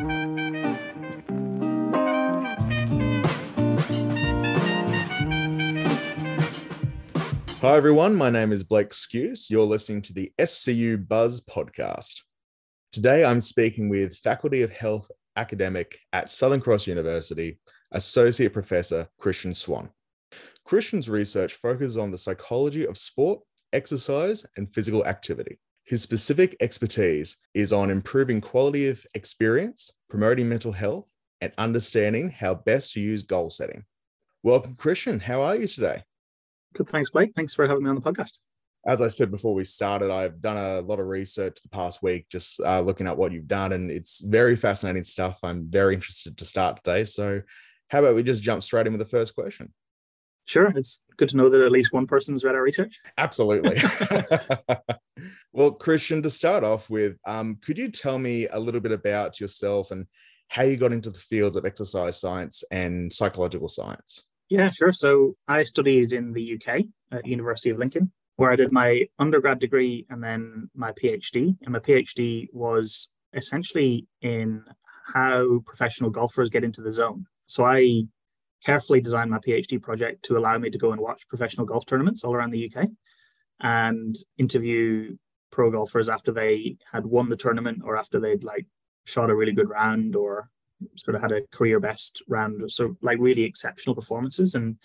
Hi, everyone. My name is Blake Skuse. You're listening to the SCU Buzz podcast. Today, I'm speaking with Faculty of Health academic at Southern Cross University, Associate Professor Christian Swann. Christian's research focuses on the psychology of sport, exercise, and physical activity. His specific expertise is on improving quality of experience, promoting mental health, and understanding how best to use goal setting. Welcome, Christian. How are you today? Good. Thanks, Blake. Thanks for having me on the podcast. As I said before we started, I've done a lot of research the past week, just uh, looking at what you've done, and it's very fascinating stuff. I'm very interested to start today. So, how about we just jump straight in with the first question? Sure. It's good to know that at least one person's read our research. Absolutely. well, Christian, to start off with, um, could you tell me a little bit about yourself and how you got into the fields of exercise science and psychological science? Yeah, sure. So I studied in the UK at University of Lincoln, where I did my undergrad degree and then my PhD. And my PhD was essentially in how professional golfers get into the zone. So I carefully designed my PhD project to allow me to go and watch professional golf tournaments all around the UK and interview pro golfers after they had won the tournament or after they'd like shot a really good round or sort of had a career best round, so like really exceptional performances. And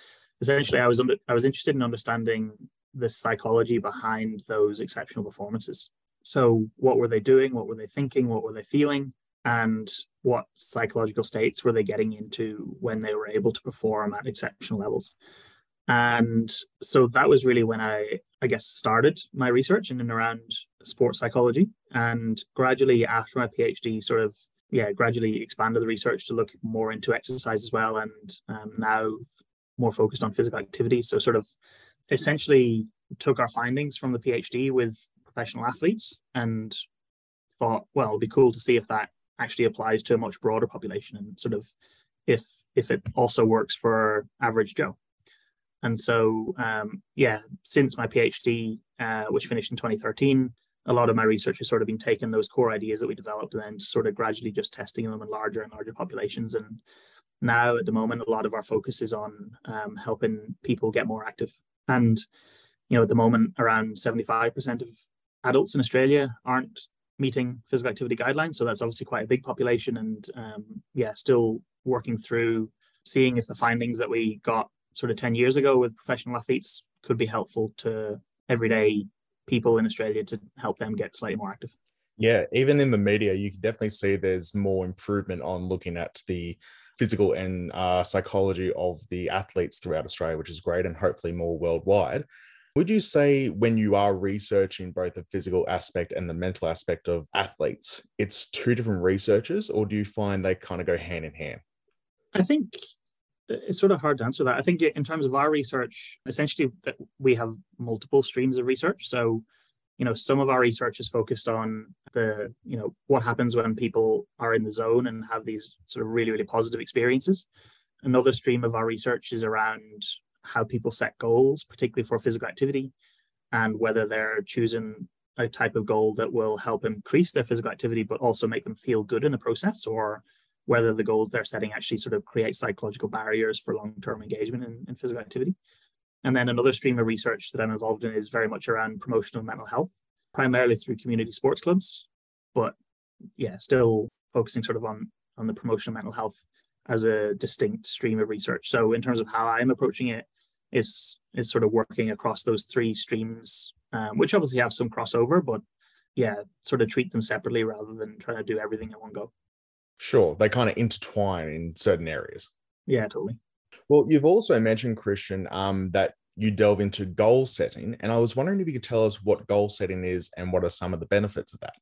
essentially, I was under, I was interested in understanding the psychology behind those exceptional performances. So, what were they doing? What were they thinking? What were they feeling? And what psychological states were they getting into when they were able to perform at exceptional levels? And so that was really when I, I guess, started my research in and around sports psychology. And gradually, after my PhD, sort of yeah, gradually expanded the research to look more into exercise as well, and um, now more focused on physical activity. So, sort of essentially took our findings from the PhD with professional athletes and thought, well, it'd be cool to see if that actually applies to a much broader population and sort of if if it also works for average Joe. And so, um, yeah, since my PhD, uh, which finished in 2013, a lot of my research has sort of been taking those core ideas that we developed and then sort of gradually just testing them in larger and larger populations. And now at the moment, a lot of our focus is on um, helping people get more active. And, you know, at the moment, around 75% of adults in Australia aren't meeting physical activity guidelines. So that's obviously quite a big population. And um, yeah, still working through seeing if the findings that we got sort of 10 years ago with professional athletes could be helpful to everyday people in Australia to help them get slightly more active. Yeah, even in the media, you can definitely see there's more improvement on looking at the physical and uh, psychology of the athletes throughout Australia, which is great, and hopefully more worldwide. Would you say when you are researching both the physical aspect and the mental aspect of athletes, it's two different researchers, or do you find they kind of go hand in hand? I think uh, it's sort of hard to answer that. I think in terms of our research, essentially that we have multiple streams of research. So, you know, some of our research is focused on the, you know, what happens when people are in the zone and have these sort of really, really positive experiences. Another stream of our research is around how people set goals, particularly for physical activity, and whether they're choosing a type of goal that will help increase their physical activity, but also make them feel good in the process, or whether the goals they're setting actually sort of create psychological barriers for long-term engagement in, in, physical activity. And then another stream of research that I'm involved in is very much around promotion of mental health, primarily through community sports clubs, but yeah, still focusing sort of on on the promotion of mental health as a distinct stream of research. So in terms of how I'm approaching it, is is sort of working across those three streams, um, which obviously have some crossover, but yeah, sort of treat them separately rather than trying to do everything in one go. Sure, they kind of intertwine in certain areas. Yeah, totally. Well, you've also mentioned, Christian, um, that you delve into goal setting. And I was wondering if you could tell us what goal setting is and what are some of the benefits of that.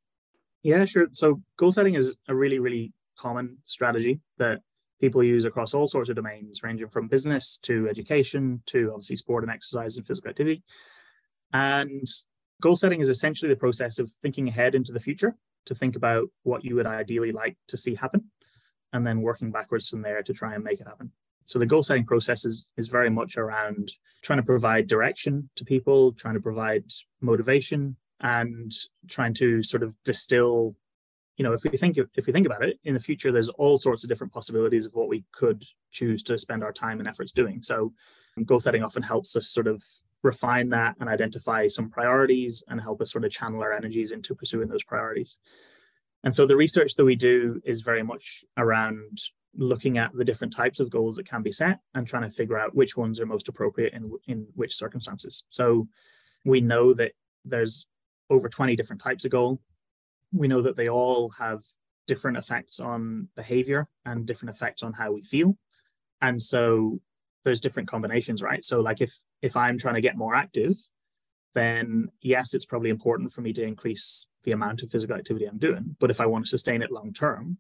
Yeah, sure. So, goal setting is a really, really common strategy that people use across all sorts of domains, ranging from business to education to obviously sport and exercise and physical activity. And goal setting is essentially the process of thinking ahead into the future to think about what you would ideally like to see happen and then working backwards from there to try and make it happen. So the goal setting process is, is very much around trying to provide direction to people, trying to provide motivation, and trying to sort of distill you know, if we think if we think about it, in the future, there's all sorts of different possibilities of what we could choose to spend our time and efforts doing. So, um, goal setting often helps us sort of refine that and identify some priorities and help us sort of channel our energies into pursuing those priorities. And so, the research that we do is very much around looking at the different types of goals that can be set and trying to figure out which ones are most appropriate in in which circumstances. So, we know that there's over 20 different types of goal we know that they all have different effects on behavior and different effects on how we feel. And so there's different combinations right? So like if if i'm trying to get more active then yes it's probably important for me to increase the amount of physical activity i'm doing. But if i want to sustain it long term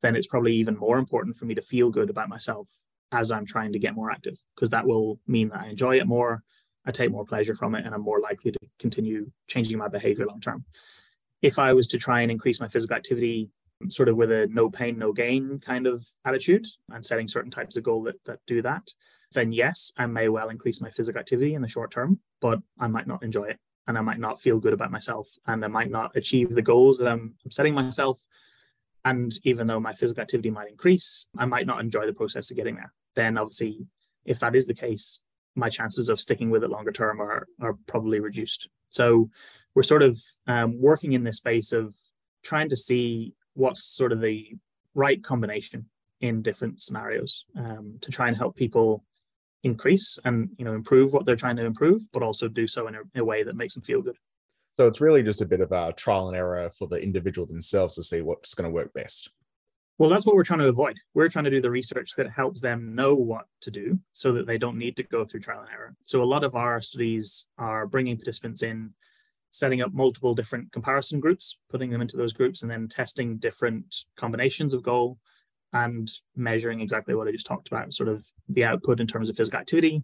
then it's probably even more important for me to feel good about myself as i'm trying to get more active because that will mean that i enjoy it more i take more pleasure from it and i'm more likely to continue changing my behavior long term if I was to try and increase my physical activity sort of with a no pain, no gain kind of attitude and setting certain types of goal that, that do that, then yes, I may well increase my physical activity in the short term, but I might not enjoy it and I might not feel good about myself and I might not achieve the goals that I'm, I'm setting myself. And even though my physical activity might increase, I might not enjoy the process of getting there. Then obviously, if that is the case, my chances of sticking with it longer term are, are probably reduced. So we're sort of um, working in this space of trying to see what's sort of the right combination in different scenarios um, to try and help people increase and you know improve what they're trying to improve but also do so in a, in a, way that makes them feel good. So it's really just a bit of a trial and error for the individual themselves to see what's going to work best. Well that's what we're trying to avoid. We're trying to do the research that helps them know what to do so that they don't need to go through trial and error. So a lot of our studies are bringing participants in setting up multiple different comparison groups, putting them into those groups, and then testing different combinations of goal and measuring exactly what I just talked about, sort of the output in terms of physical activity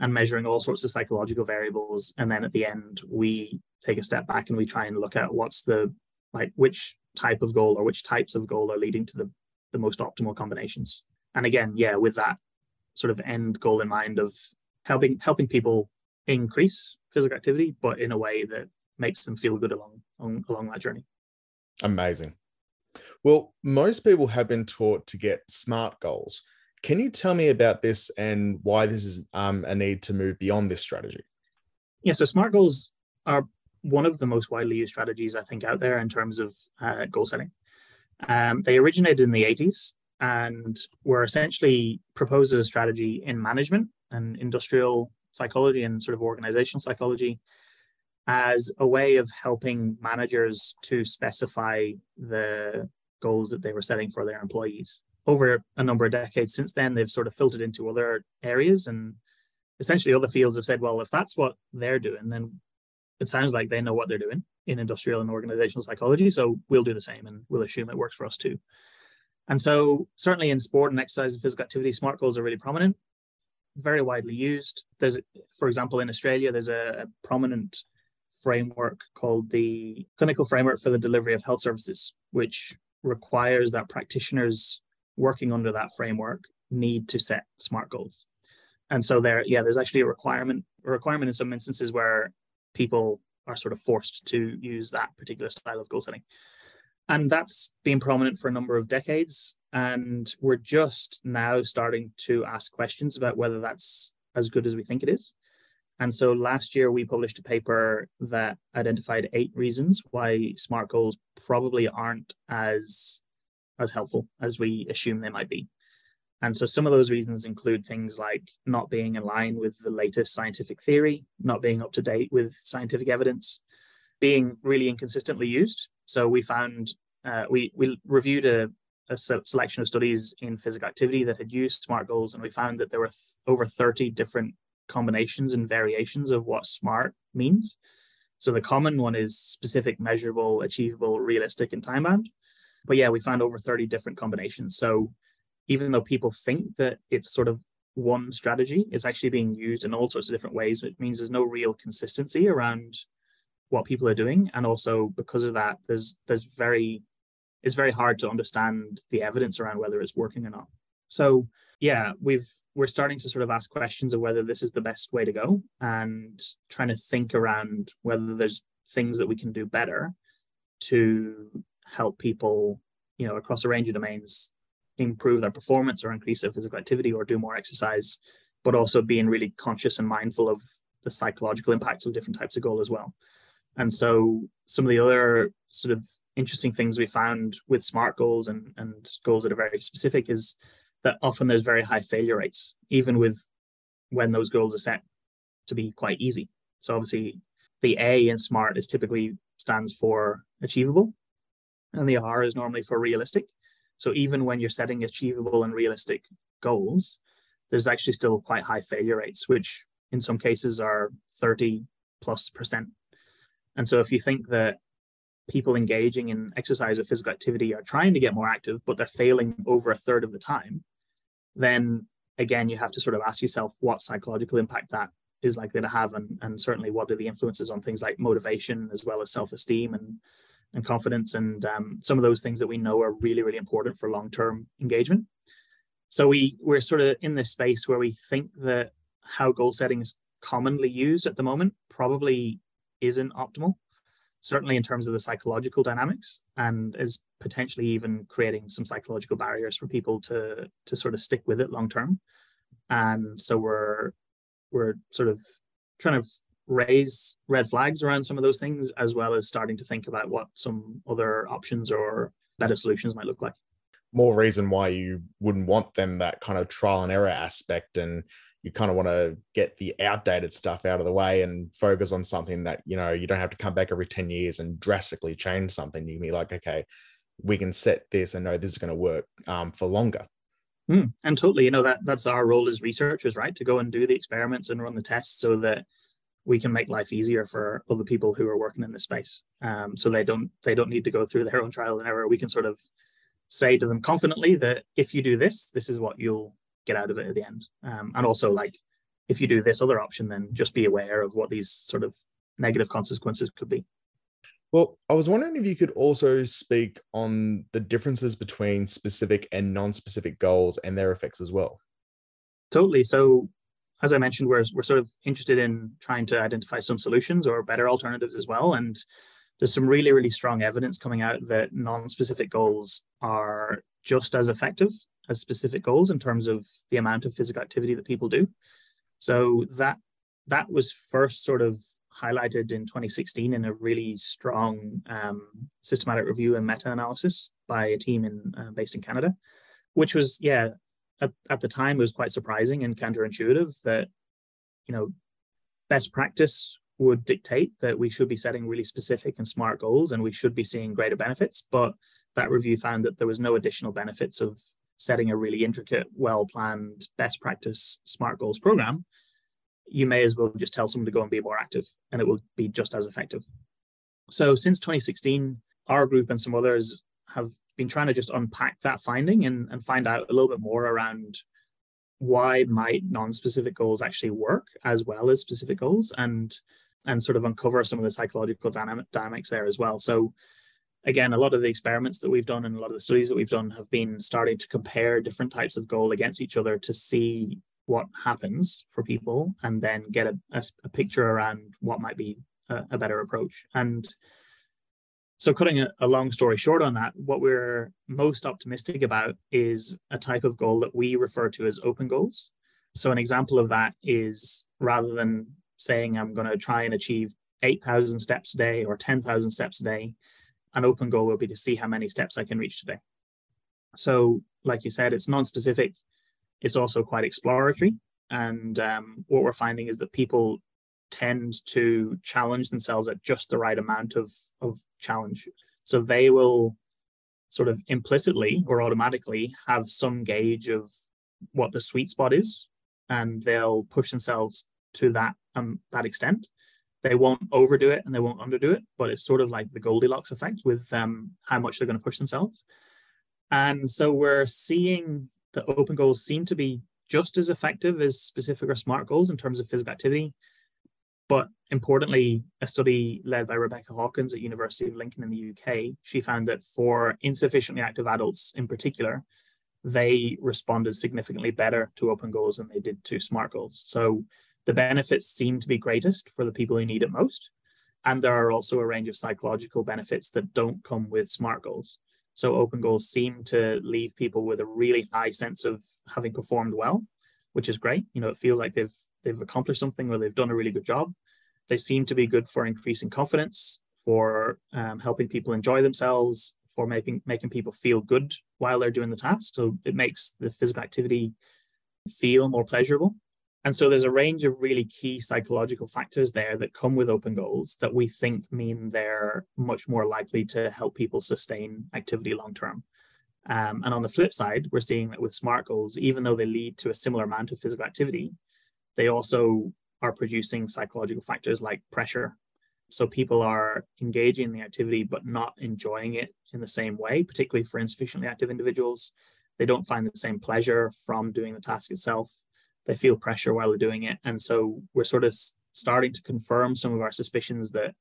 and measuring all sorts of psychological variables. And then at the end, we take a step back and we try and look at what's the like which type of goal or which types of goal are leading to the, the most optimal combinations. And again, yeah, with that sort of end goal in mind of helping helping people increase physical activity, but in a way that makes them feel good along along, along that journey. Amazing. Well, most people have been taught to get SMART goals. Can you tell me about this and why this is um, a need to move beyond this strategy? Yeah, so SMART goals are one of the most widely used strategies I think out there in terms of uh, goal setting. Um, they originated in the 80s and were essentially proposed as a strategy in management and industrial psychology and sort of organizational psychology as a way of helping managers to specify the goals that they were setting for their employees. Over a number of decades since then, they've sort of filtered into other areas and essentially other fields have said, well, if that's what they're doing, then it sounds like they know what they're doing in industrial and organizational psychology. So we'll do the same and we'll assume it works for us too. And so, certainly in sport and exercise and physical activity, SMART goals are really prominent, very widely used. There's, for example, in Australia, there's a, a prominent framework called the Clinical Framework for the Delivery of Health Services, which requires that practitioners working under that framework need to set SMART goals. And so there, yeah, there's actually a requirement, a requirement in some instances where people are sort of forced to use that particular style of goal setting. And that's been prominent for a number of decades. And we're just now starting to ask questions about whether that's as good as we think it is. And so last year we published a paper that identified eight reasons why SMART goals probably aren't as as helpful as we assume they might be. And so some of those reasons include things like not being in line with the latest scientific theory, not being up to date with scientific evidence, being really inconsistently used. So we found uh, we we reviewed a, a selection of studies in physical activity that had used SMART goals, and we found that there were th- over 30 different combinations and variations of what SMART means. So the common one is specific, measurable, achievable, realistic, and time bound. But yeah, we found over 30 different combinations. So even though people think that it's sort of one strategy, it's actually being used in all sorts of different ways, which means there's no real consistency around what people are doing. And also because of that, there's there's very it's very hard to understand the evidence around whether it's working or not. So yeah, we've we're starting to sort of ask questions of whether this is the best way to go and trying to think around whether there's things that we can do better to help people, you know, across a range of domains improve their performance or increase their physical activity or do more exercise, but also being really conscious and mindful of the psychological impacts of different types of goal as well. And so some of the other sort of interesting things we found with smart goals and, and goals that are very specific is that often there's very high failure rates, even with when those goals are set to be quite easy. So obviously the A in SMART is typically stands for achievable, and the R is normally for realistic. So even when you're setting achievable and realistic goals, there's actually still quite high failure rates, which in some cases are 30 plus percent. And so if you think that people engaging in exercise or physical activity are trying to get more active, but they're failing over a third of the time, then again, you have to sort of ask yourself what psychological impact that is likely to have, and, and certainly what are the influences on things like motivation as well as self esteem and, and confidence, and um, some of those things that we know are really, really important for long term engagement. So we we're sort of in this space where we think that how goal setting is commonly used at the moment probably isn't optimal certainly in terms of the psychological dynamics and is potentially even creating some psychological barriers for people to to sort of stick with it long term. And so we're we're sort of trying to raise red flags around some of those things as well as starting to think about what some other options or better solutions might look like. More reason why you wouldn't want them that kind of trial and error aspect and you kind of want to get the outdated stuff out of the way and focus on something that you know you don't have to come back every 10 years and drastically change something. You can be like okay we can set this and know this is going to work um, for longer. Mm, and totally you know that that's our role as researchers right? To go and do the experiments and run the tests so that we can make life easier for other people who are working in this space. Um, so they don't they don't need to go through their own trial and error. We can sort of say to them confidently that if you do this this is what you'll get out of it at the end. Um, and also, like, if you do this other option, then just be aware of what these sort of negative consequences could be. Well, I was wondering if you could also speak on the differences between specific and non specific goals and their effects as well. Totally. So, as I mentioned, we're, we're sort of interested in trying to identify some solutions or better alternatives as well. And there's some really, really strong evidence coming out that non specific goals are just as effective as specific goals in terms of the amount of physical activity that people do. So that that was first sort of highlighted in 2016 in a really strong um, systematic review and meta-analysis by a team in uh, based in Canada, which was yeah at, at the time it was quite surprising and counterintuitive that you know best practice would dictate that we should be setting really specific and smart goals and we should be seeing greater benefits but that review found that there was no additional benefits of setting a really intricate, well planned, best practice SMART goals program, you may as well just tell someone to go and be more active and it will be just as effective. So since 2016, our group and some others have been trying to just unpack that finding and, and find out a little bit more around why might non-specific goals actually work as well as specific goals and and sort of uncover some of the psychological dynamic, dynamics there as well. So again, a lot of the experiments that we've done and a lot of the studies that we've done have been starting to compare different types of goal against each other to see what happens for people and then get a, a, a picture around what might be a, a better approach. And so, cutting a, a, long story short on that, what we're most optimistic about is a type of goal that we refer to as open goals. So, an example of that is rather than saying I'm going to try and achieve 8,000 steps a day or 10,000 steps a day, an open goal will be to see how many steps I can reach today. So, like you said, it's non-specific. It's also quite exploratory, and um, what we're finding is that people tend to challenge themselves at just the right amount of of challenge. So they will sort of implicitly or automatically have some gauge of what the sweet spot is, and they'll push themselves to that um, that extent they won't overdo it and they won't underdo it, but it's sort of like the Goldilocks effect with um, how much they're going to push themselves. And so we're seeing that open goals seem to be just as effective as specific or smart goals in terms of physical activity. But importantly, a study led by Rebecca Hawkins at University of Lincoln in the UK, she found that for insufficiently active adults in particular, they responded significantly better to open goals than they did to smart goals. So the benefits seem to be greatest for the people who need it most. And there are also a range of psychological benefits that don't come with SMART goals. So open goals seem to leave people with a really high sense of having performed well, which is great. You know, it feels like they've they've accomplished something or they've done a really good job. They seem to be good for increasing confidence, for um, helping people enjoy themselves, for making making people feel good while they're doing the task. So it makes the physical activity feel more pleasurable. And so there's a range of really key psychological factors there that come with open goals that we think mean they're much more likely to help people sustain activity long term. Um, and on the flip side, we're seeing that with SMART goals, even though they lead to a similar amount of physical activity, they also are producing psychological factors like pressure. So people are engaging in the activity but not enjoying it in the same way, particularly for insufficiently active individuals. They don't find the same pleasure from doing the task itself they feel pressure while they're doing it. And so we're sort of starting to confirm some of our suspicions that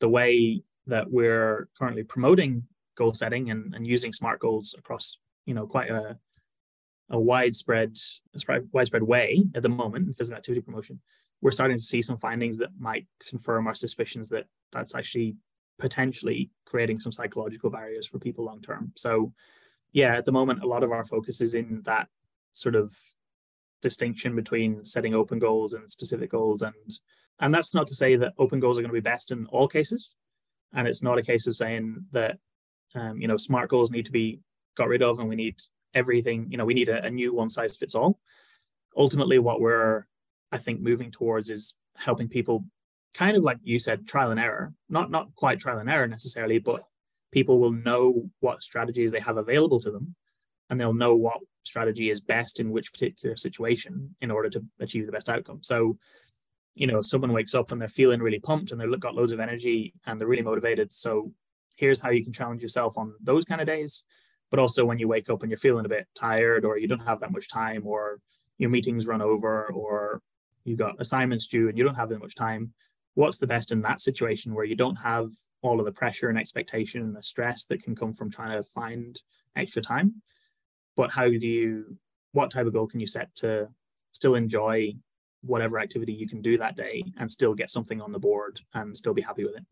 the way that we're currently promoting goal setting and, and using smart goals across, you know, quite a a widespread widespread way at the moment in physical activity promotion, we're starting to see some findings that might confirm our suspicions that that's actually potentially creating some psychological barriers for people long term. So, yeah, at the moment, a lot of our focus is in that sort of distinction between setting open goals and specific goals. And and that's not to say that open goals are going to be best in all cases. And it's not a case of saying that um, you know smart goals need to be got rid of and we need everything you know we need a, a new one size fits all. Ultimately what we're i think moving towards is helping people kind of like you said trial and error. Not not quite trial and error necessarily but people will know what strategies they have available to them and they'll know what strategy is best in which particular situation in order to achieve the best outcome. So, you know, if someone wakes up and they're feeling really pumped and they've got loads of energy and they're really motivated. So here's how you can challenge yourself on those kind of days. But also when you wake up and you're feeling a bit tired or you don't have that much time or your meetings run over or you've got assignments due and you don't have that much time, what's the best in that situation where you don't have all of the pressure and expectation and the stress that can come from trying to find extra time? But how do you what type of goal can you set to still enjoy whatever activity you can do that day and still get something on the board and still be happy with it?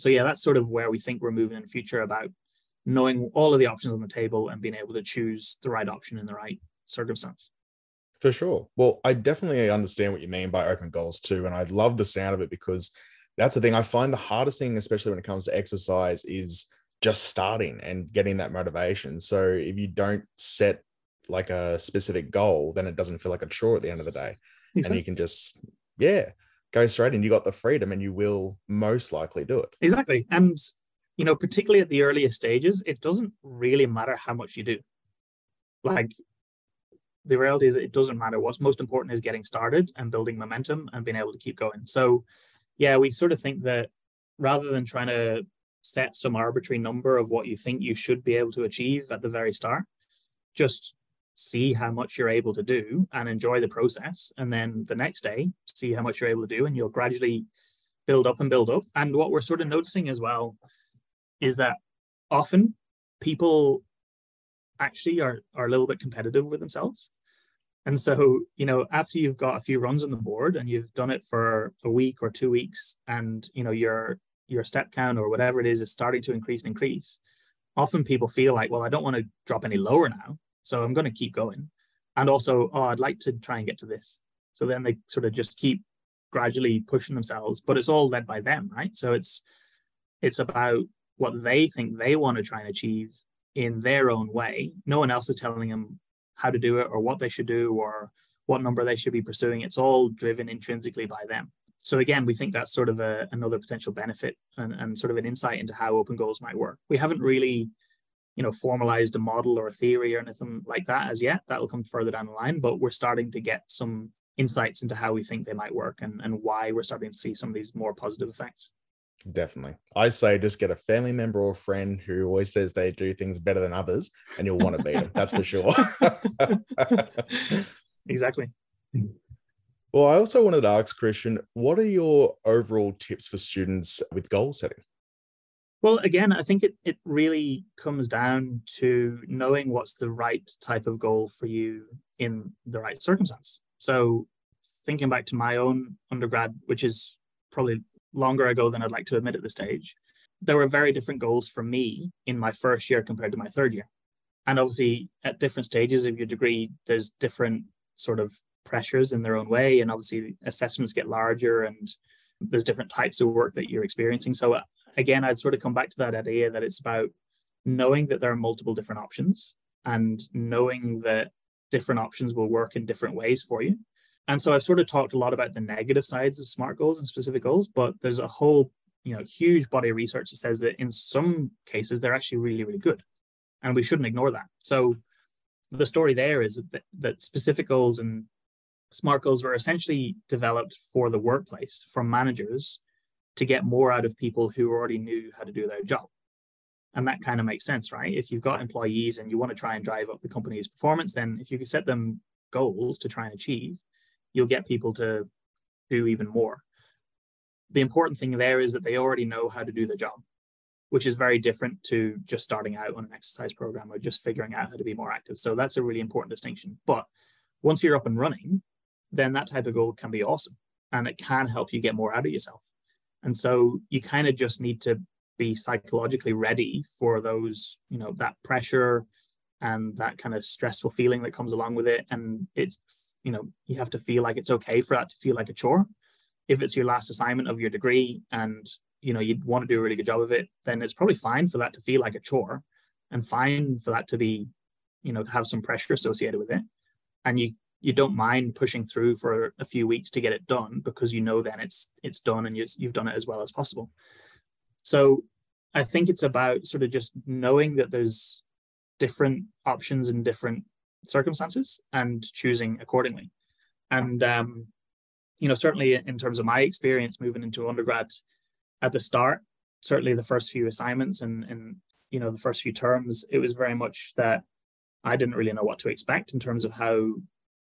So yeah that's sort of where we think we're moving in the future about knowing all of the options on the table and being able to choose the right option in the right circumstance. For sure. Well i definitely understand what you mean by open goals too and i love the sound of it because that's the thing i find the hardest thing especially when it comes to exercise is just starting and getting that motivation. So if you don't set like a specific goal, then it doesn't feel like a chore at the end of the day. Exactly. And you can just, yeah, go straight and you got the freedom and you will most likely do it. Exactly. And, you know, particularly at the earliest stages, it doesn't really matter how much you do. Like, the reality is it doesn't matter. What's most important is getting started and building momentum and being able to keep going. So, yeah, we sort of think that rather than trying to set some arbitrary number of what you think you should be able to achieve at the very start. Just see how much you're able to do and enjoy the process. And then the next day, see how much you're able to do, and you'll gradually build up and build up. And what we're sort of noticing as well is that often people actually are, are a little bit competitive with themselves. And so, you know, after you've got a few runs on the board and you've done it for a week or two weeks, and you know, you're your step count or whatever it is is starting to increase and increase, often people feel like, well, I don't want to drop any lower now. So I'm going to keep going. And also, oh, I'd like to try and get to this. So then they sort of just keep gradually pushing themselves, but it's all led by them, right? So it's it's about what they think they want to try and achieve in their own way. No one else is telling them how to do it or what they should do or what number they should be pursuing. It's all driven intrinsically by them so again, we think that's sort of a, another potential benefit and, and sort of an insight into how open goals might work. We haven't really, you know, formalized a model or a theory or anything like that as yet. That will come further down the line, but we're starting to get some insights into how we think they might work and, and why we're starting to see some of these more positive effects. Definitely. I say just get a family member or a friend who always says they do things better than others and you'll want to beat them. That's for sure. exactly. Well, I also wanted to ask Christian, what are your overall tips for students with goal setting? Well, again, I think it, it really comes down to knowing what's the right type of goal for you in the right circumstance. So, thinking back to my own undergrad, which is probably longer ago than I'd like to admit at this stage. There were very different goals for me in my first year compared to my third year. And obviously, at different stages of your degree, there's different sort of pressures in their own way. And obviously, assessments get larger and there's different types of work that you're experiencing. So, uh, again, I'd sort of come back to that idea that it's about knowing that there are multiple different options and knowing that different options will work in different ways for you. And so I've sort of talked a lot about the negative sides of SMART goals and specific goals, but there's a whole, you know, huge body of research that says that in some cases they're actually really, really good. And we shouldn't ignore that. So the story there is that, that specific goals and SMART goals were essentially developed for the workplace from managers to get more out of people who already knew how to do their job. And that kind of makes sense, right? If you've got employees and you want to try and drive up the company's performance, then if you can set them goals to try and achieve, you'll get people to do even more. The important thing there is that they already know how to do the job, which is very different to just starting out on an exercise program or just figuring out how to be more active. So that's a really important distinction. But once you're up and running, then that type of goal can be awesome and it can help you get more out of yourself. And so you kind of just need to be psychologically ready for those, you know, that pressure and that kind of stressful feeling that comes along with it. And it's, you know, you have to feel like it's okay for that to feel like a chore. If it's your last assignment of your degree and, you know, you want to do a really good job of it, then it's probably fine for that to feel like a chore and fine for that to be, you know, to have some pressure associated with it. And you you don't mind pushing through for a few weeks to get it done because you know then it's it's done and you, you've done it as well as possible. So i think it's about sort of just knowing that there's different options in different circumstances and choosing accordingly. And um, you know certainly in terms of my experience moving into undergrad at the start certainly the first few assignments and and you know the first few terms it was very much that i didn't really know what to expect in terms of how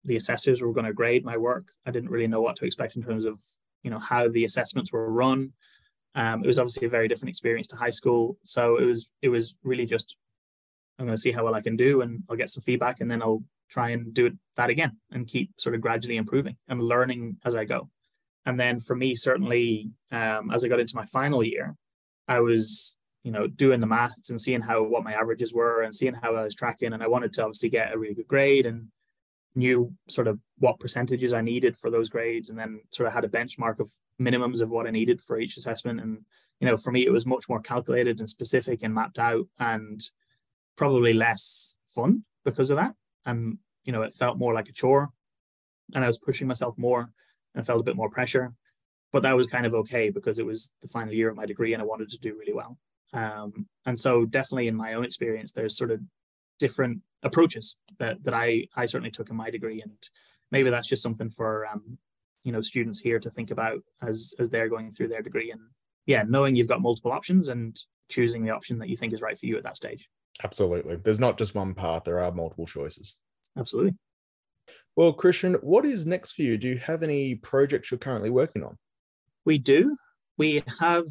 the assessors were going to grade my work. I didn't really know what to expect in terms of you know how the assessments were run. Um, it was obviously a very different experience to high school, so it was it was really just I'm going to see how well I can do, and I'll get some feedback, and then I'll try and do that again and keep sort of gradually improving and learning as I go. And then for me, certainly, um, as I got into my final year, I was you know doing the maths and seeing how what my averages were and seeing how I was tracking, and I wanted to obviously get a really good grade and knew sort of what percentages I needed for those grades, and then sort of had a benchmark of minimums of what I needed for each assessment. And you know, for me, it was much more calculated and specific and mapped out, and probably less fun because of that. And you know, it felt more like a chore, and I was pushing myself more and felt a bit more pressure. But that was kind of okay because it was the final year of my degree, and I wanted to do really well. Um, and so, definitely in my own experience, there's sort of different approaches that, that I, I certainly took in my degree. And maybe that's just something for, um, you know, students here to think about as, as they're going through their degree. And yeah, knowing you've got multiple options and choosing the option that you think is right for you at that stage. Absolutely. There's not just one path, there are multiple choices. Absolutely. Well, Christian, what is next for you? Do you have any projects you're currently working on? We do. We have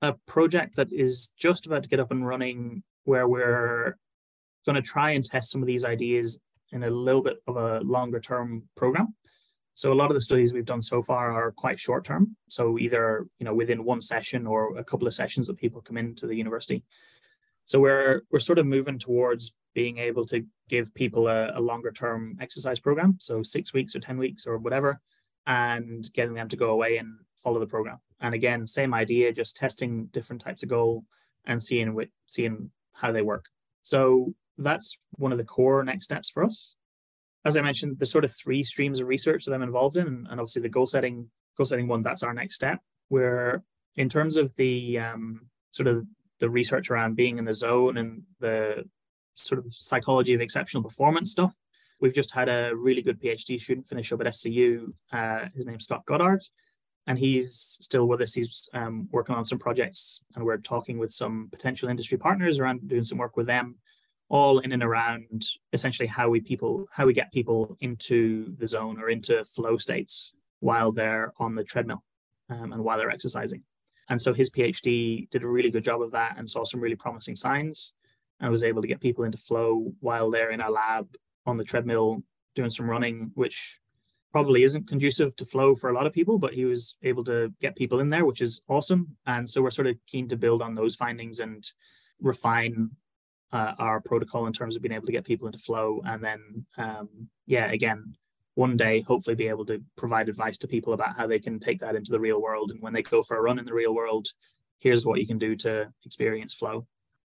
a project that is just about to get up and running where we're going to try and test some of these ideas in a little bit of a longer term program. So a lot of the studies we've done so far are quite short term. So either you know within one session or a couple of sessions that people come into the university. So we're we're sort of moving towards being able to give people a, a longer term exercise program, so six weeks or ten weeks or whatever, and getting them to go away and follow the program. And again, same idea, just testing different types of goal and seeing what seeing how they work. So that's one of the core next steps for us. As I mentioned, there's sort of three streams of research that I'm involved in, and obviously the goal setting goal setting one that's our next step. Where in terms of the um, sort of the research around being in the zone and the sort of psychology of exceptional performance stuff, we've just had a really good PhD student finish up at SCU. Uh, his name's Scott Goddard, and he's still with us. He's um, working on some projects, and we're talking with some potential industry partners around doing some work with them all in and around essentially how we people how we get people into the zone or into flow states while they're on the treadmill um, and while they're exercising. And so his PhD did a really good job of that and saw some really promising signs and was able to get people into flow while they're in a lab on the treadmill doing some running, which probably isn't conducive to flow for a lot of people, but he was able to get people in there, which is awesome. And so we're sort of keen to build on those findings and refine uh, our protocol in terms of being able to get people into flow. And then, um, yeah, again, one day hopefully be able to provide advice to people about how they can take that into the real world. And when they go for a run in the real world, here's what you can do to experience flow.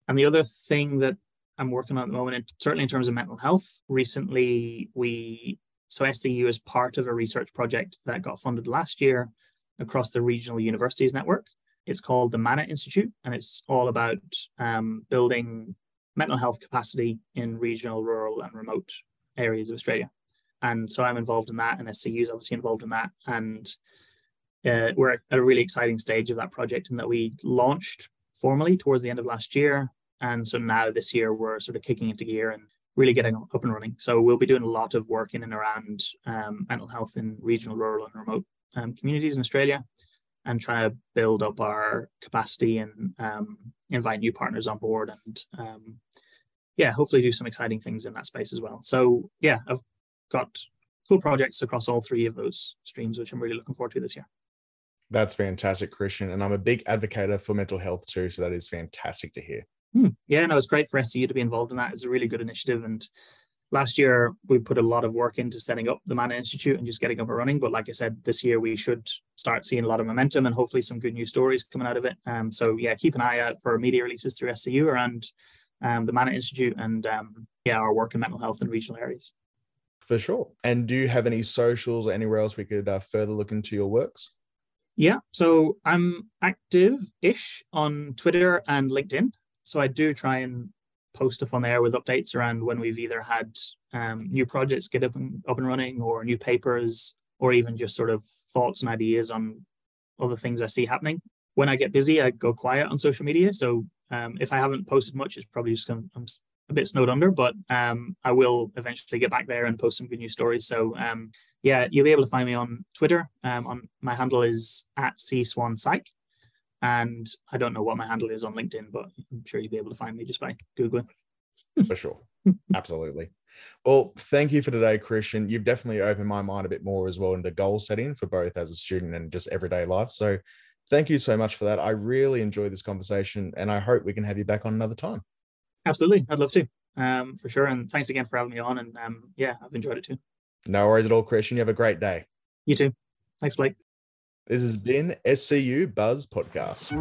And the other thing that I'm working on at the moment, certainly in terms of mental health, recently we so SCU is part of a research project that got funded last year across the regional universities network. It's called the Manna Institute, and it's all about um, building mental health capacity in regional, rural, and remote areas of Australia. And so I'm involved in that, and SCU is obviously involved in that. And uh, we're at a really exciting stage of that project in that we launched formally towards the end of last year. And so now this year we're sort of kicking into gear and really getting up and running. So we'll be doing a lot of work in and around um, mental health in regional, rural, and remote um, communities in Australia, and try to build up our capacity and um, invite new partners on board, and um, yeah, hopefully do some exciting things in that space as well. So yeah, I've got cool projects across all three of those streams, which I'm really looking forward to this year. That's fantastic, Christian. And I'm a big advocate for mental health too. So that is fantastic to hear. Hmm. Yeah, no, it's great for SCU to be involved in that. It's a really good initiative. And last year we put a lot of work into setting up the Manna Institute and just getting up and running. But like I said, this year we should start seeing a lot of momentum and hopefully some good news stories coming out of it. Um, so yeah, keep an eye out for media releases through SCU around um, the Manna Institute and um, yeah, our work in mental health in regional areas. For sure. And do you have any socials or anywhere else we could uh, further look into your works? Yeah, so I'm active ish on Twitter and LinkedIn so I do try and post stuff on there with updates around when we've either had um, new projects get up and up and running or new papers or even just sort of thoughts and ideas on other things I see happening. When I get busy, I go quiet on social media. So um, if I haven't posted much, it's probably just I'm, a bit snowed under, but um, I will eventually get back there and post some good news stories. So um, yeah, you'll be able to find me on Twitter. Um, on my handle is at C Swann Psych. And I don't know what my handle is on LinkedIn, but I'm sure you'll be able to find me just by Googling. for sure. Absolutely. Well, thank you for today, Christian. You've definitely opened my mind a bit more as well into goal setting for both as a student and just everyday life. So thank you so much for that. I really enjoyed this conversation and I hope we can have you back on another time. Absolutely. I'd love to. Um, for sure. And thanks again for having me on. And um, yeah, I've enjoyed it too. No worries at all, Christian. You have a great day. You too. Thanks, Blake. This has been SCU Buzz Podcast.